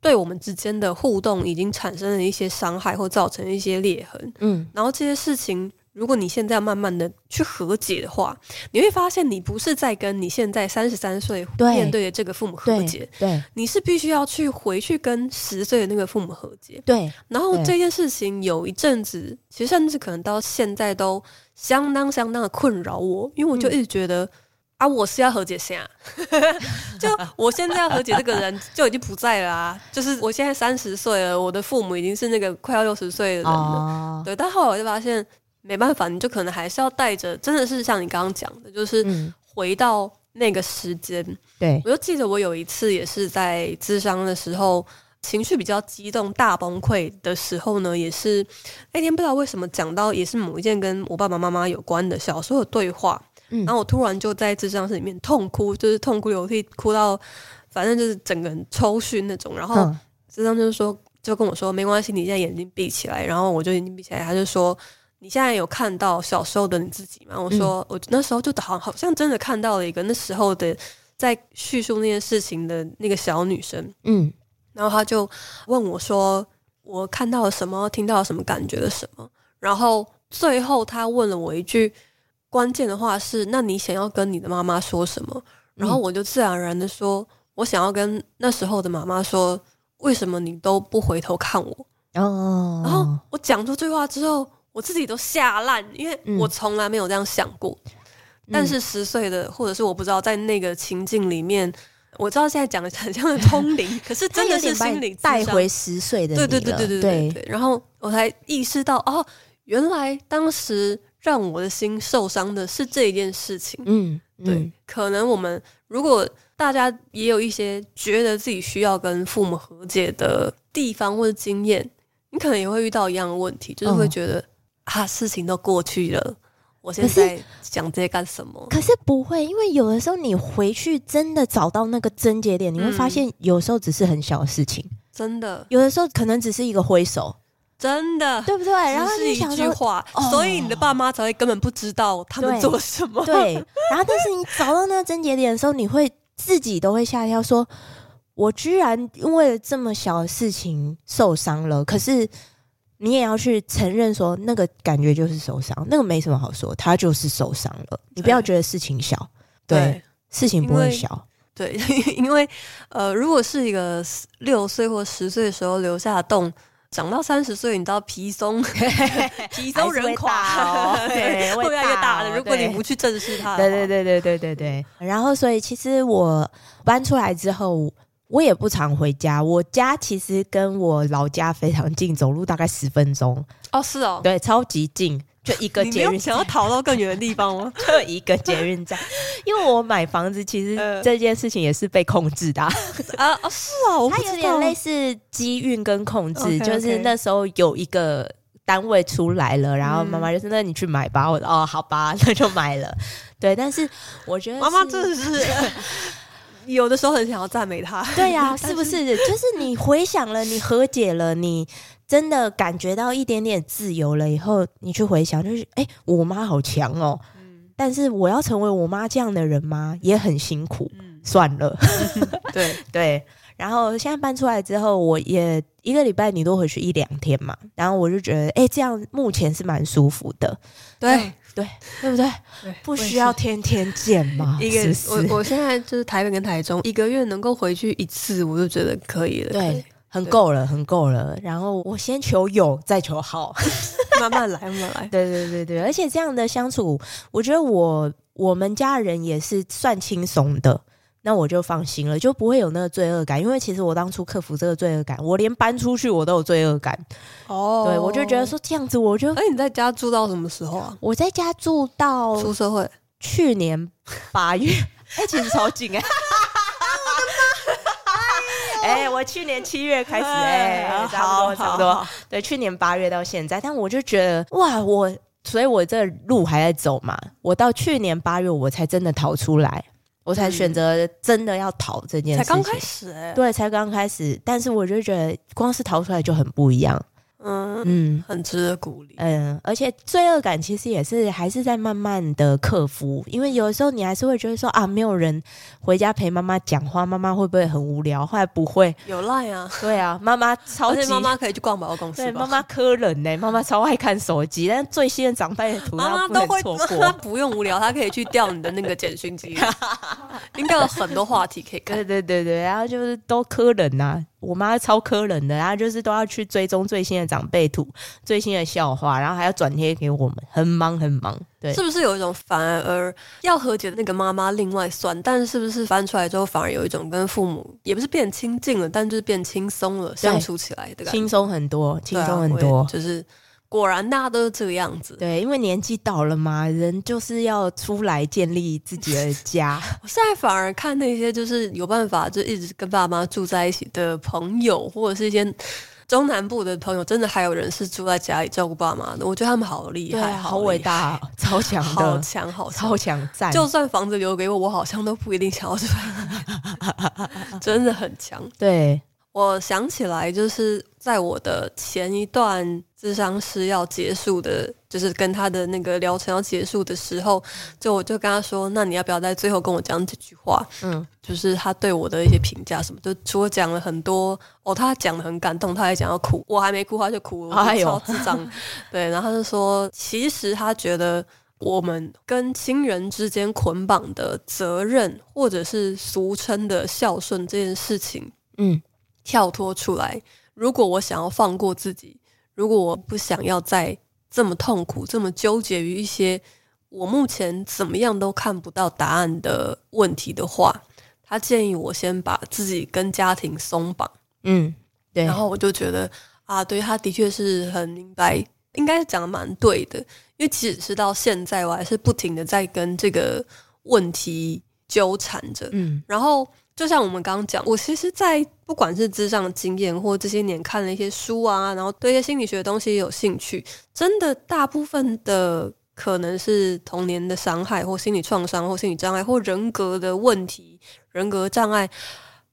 对我们之间的互动已经产生了一些伤害，或造成一些裂痕，嗯，然后这些事情。如果你现在慢慢的去和解的话，你会发现你不是在跟你现在三十三岁面对的这个父母和解，对，对，你是必须要去回去跟十岁的那个父母和解，对。然后这件事情有一阵子，其实甚至可能到现在都相当相当的困扰我，因为我就一直觉得、嗯、啊，我是要和解谁啊？就我现在要和解这个人就已经不在了啊，就是我现在三十岁了，我的父母已经是那个快要六十岁的人了，哦、对。但后来我就发现。没办法，你就可能还是要带着，真的是像你刚刚讲的，就是回到那个时间。嗯、对，我就记得我有一次也是在咨商的时候，情绪比较激动、大崩溃的时候呢，也是那天不知道为什么讲到，也是某一件跟我爸爸妈妈有关的小时候的对话。嗯，然后我突然就在智商室里面痛哭，就是痛哭流涕，哭到反正就是整个人抽搐那种。然后智商就是说，就跟我说没关系，你现在眼睛闭起来。然后我就眼睛闭起来，他就说。你现在有看到小时候的你自己吗？我说，嗯、我那时候就好好像真的看到了一个那时候的在叙述那件事情的那个小女生。嗯，然后他就问我说：“我看到了什么？听到了什么？感觉了什么？”然后最后他问了我一句关键的话是：“那你想要跟你的妈妈说什么？”然后我就自然而然的说：“我想要跟那时候的妈妈说，为什么你都不回头看我？”哦，然后我讲出这句话之后。我自己都吓烂，因为我从来没有这样想过。嗯、但是十岁的，或者是我不知道，在那个情境里面，我知道现在讲的很像的通灵，可是真的是心灵带回十岁的。对对对对对对，对。然后我才意识到，哦，原来当时让我的心受伤的是这一件事情。嗯，嗯对。可能我们如果大家也有一些觉得自己需要跟父母和解的地方或者经验，你可能也会遇到一样的问题，就是会觉得。嗯啊，事情都过去了，我现在讲这些干什么？可是不会，因为有的时候你回去真的找到那个症结点，嗯、你会发现有时候只是很小的事情，真的。有的时候可能只是一个挥手，真的，对不对？然后是一句话，所以你的爸妈才会根本不知道他们做什么。对，对，然后但是你找到那个症结点的时候，你会自己都会吓一跳，说我居然因为了这么小的事情受伤了，可是。你也要去承认说，那个感觉就是受伤，那个没什么好说，他就是受伤了。你不要觉得事情小，对，对事情不会小。对，因为呃，如果是一个六岁或十岁的时候留下的洞，长到三十岁，你知道皮松，皮松人垮，哦，对，会越来越大的。如果你不去正视它，对对对对对对对。然后，所以其实我搬出来之后。我也不常回家，我家其实跟我老家非常近，走路大概十分钟。哦，是哦，对，超级近，就一个捷运。你想要逃到更远的地方吗？就一个捷运站。因为我买房子，其实这件事情也是被控制的啊。呃、啊，是哦，它有点类似机运跟控制，okay, okay. 就是那时候有一个单位出来了，然后妈妈就说：“那你去买吧。”我说：“哦，好吧，那就买了。”对，但是我觉得妈妈真的是。有的时候很想要赞美他，对呀、啊，是不是？就是你回想了，你和解了，你真的感觉到一点点自由了以后，你去回想，就是哎、欸，我妈好强哦。嗯、但是我要成为我妈这样的人吗？也很辛苦。嗯、算了，对 对。然后现在搬出来之后，我也一个礼拜你都回去一两天嘛。然后我就觉得，哎、欸，这样目前是蛮舒服的。对。对，对不对？对，不需要天天见吗？一个我我现在就是台北跟台中，一个月能够回去一次，我就觉得可以了。对，很够了，很够了。然后我先求有，再求好，慢慢来，慢慢来。对对对对，而且这样的相处，我觉得我我们家人也是算轻松的。那我就放心了，就不会有那个罪恶感，因为其实我当初克服这个罪恶感，我连搬出去我都有罪恶感。哦，对，我就觉得说这样子，我就……哎，你在家住到什么时候啊？我在家住到出社会，去年八月，哎，其实超近哎、欸。哎，我去年七月开始，哎，差不多差不多，对，去年八月到现在，但我就觉得哇，我所以，我这路还在走嘛，我到去年八月我才真的逃出来，我才选择真的要逃这件事情，才刚开始，哎，对，才刚开始，但是我就觉得光是逃出来就很不一样。嗯嗯，很值得鼓励。嗯，而且罪恶感其实也是还是在慢慢的克服，因为有的时候你还是会觉得说啊，没有人回家陪妈妈讲话，妈妈会不会很无聊？后来不会，有赖啊，对啊，妈妈超级妈妈可以去逛百货公司，对，妈妈磕人呢，妈妈超爱看手机，但最新的长辈图妈妈都会错 过，她不用无聊，她可以去调你的那个简讯机，应该有很多话题可以看。对对对对，然后就是都磕人呐、啊。我妈超磕人的，然后就是都要去追踪最新的长辈图、最新的笑话，然后还要转贴给我们，很忙很忙。对，是不是有一种反而要和解的那个妈妈另外算？但是是不是翻出来之后反而有一种跟父母也不是变亲近了，但就是变轻松了，相处起来的感觉轻松很多，轻松很多，啊、就是。果然大家都是这个样子，对，因为年纪到了嘛，人就是要出来建立自己的家。我现在反而看那些就是有办法就一直跟爸妈住在一起的朋友，或者是一些中南部的朋友，真的还有人是住在家里照顾爸妈的。我觉得他们好厉害，好伟大，超强的，好强，好超强赞。就算房子留给我，我好像都不一定想要住，真的很强。对。我想起来，就是在我的前一段智商师要结束的，就是跟他的那个疗程要结束的时候，就我就跟他说：“那你要不要在最后跟我讲几句话？”嗯，就是他对我的一些评价什么，就除了讲了很多哦，他讲的很感动，他还讲要哭，我还没哭他就哭了，哎呦，超智障。对，然后他就说，其实他觉得我们跟亲人之间捆绑的责任，或者是俗称的孝顺这件事情，嗯。跳脱出来，如果我想要放过自己，如果我不想要再这么痛苦、这么纠结于一些我目前怎么样都看不到答案的问题的话，他建议我先把自己跟家庭松绑。嗯，对。然后我就觉得啊，对，他的确是很明白，应该是讲的蛮对的。因为即使是到现在，我还是不停的在跟这个问题纠缠着。嗯，然后。就像我们刚刚讲，我其实，在不管是智商的经验，或这些年看了一些书啊，然后对一些心理学的东西也有兴趣，真的大部分的可能是童年的伤害，或心理创伤，或心理障碍，或人格的问题、人格障碍，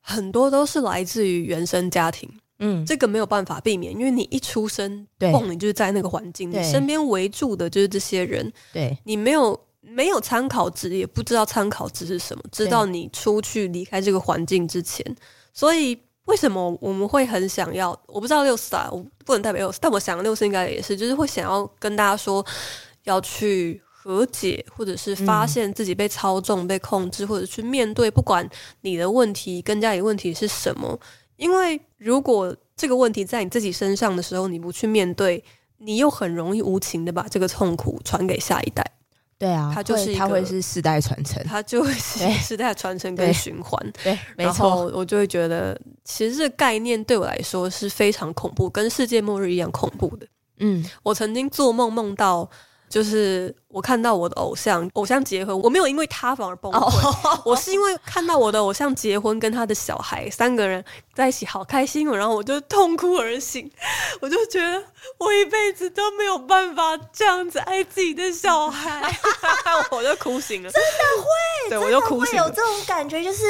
很多都是来自于原生家庭。嗯，这个没有办法避免，因为你一出生，对，你就是在那个环境，你身边围住的就是这些人，对，你没有。没有参考值，也不知道参考值是什么。直到你出去离开这个环境之前，所以为什么我们会很想要？我不知道六四啊，我不能代表六四，但我想六四应该也是，就是会想要跟大家说，要去和解，或者是发现自己被操纵、被控制，或者去面对，不管你的问题跟家里问题是什么。因为如果这个问题在你自己身上的时候，你不去面对，你又很容易无情的把这个痛苦传给下一代。对啊，它就是它会是世代传承，它就会是 世代传承跟循环。对，没错。我就会觉得，其实这个概念对我来说是非常恐怖，跟世界末日一样恐怖的。嗯，我曾经做梦梦到。就是我看到我的偶像，偶像结婚，我没有因为他反而崩溃，oh. 我是因为看到我的偶像结婚，跟他的小孩三个人在一起，好开心哦，然后我就痛哭而醒，我就觉得我一辈子都没有办法这样子爱自己的小孩，我就哭醒了，真的会，对，我就哭醒有这种感觉，就是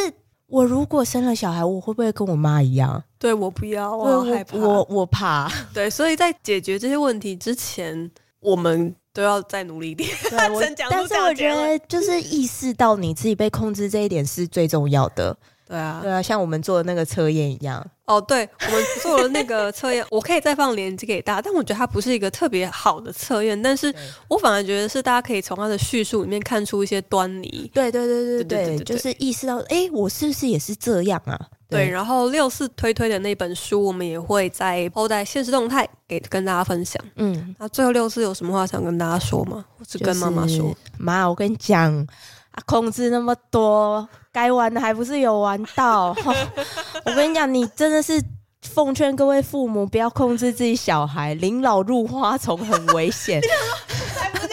我如果生了小孩，我会不会跟我妈一样？对，我不要，我害怕，我我，我怕，对，所以在解决这些问题之前，我们。都要再努力一点。对，我 但是我觉得，就是意识到你自己被控制这一点是最重要的。对啊，对啊，像我们做的那个测验一样。哦，对，我们做了那个测验，我可以再放链接给大家。但我觉得它不是一个特别好的测验，但是我反而觉得是大家可以从它的叙述里面看出一些端倪。对对对对对，就是意识到，哎，我是不是也是这样啊？对，然后六四推推的那本书，我们也会在后代现实动态给跟大家分享。嗯，那最后六四有什么话想跟大家说吗？或是跟妈妈说？妈，我跟你讲。啊，控制那么多，该玩的还不是有玩到？我跟你讲，你真的是奉劝各位父母不要控制自己小孩，临老入花丛很危险。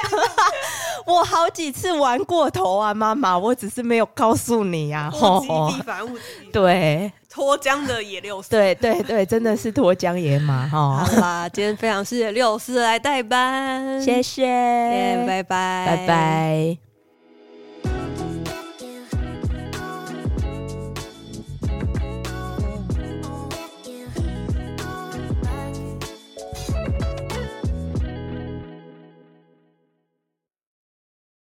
我好几次玩过头啊，妈妈，我只是没有告诉你啊。物极必反，物极。对，脱缰的野六四。对对对，真的是脱缰野马哈。好啦，今天非常谢谢六四来代班，谢谢，拜拜，拜拜。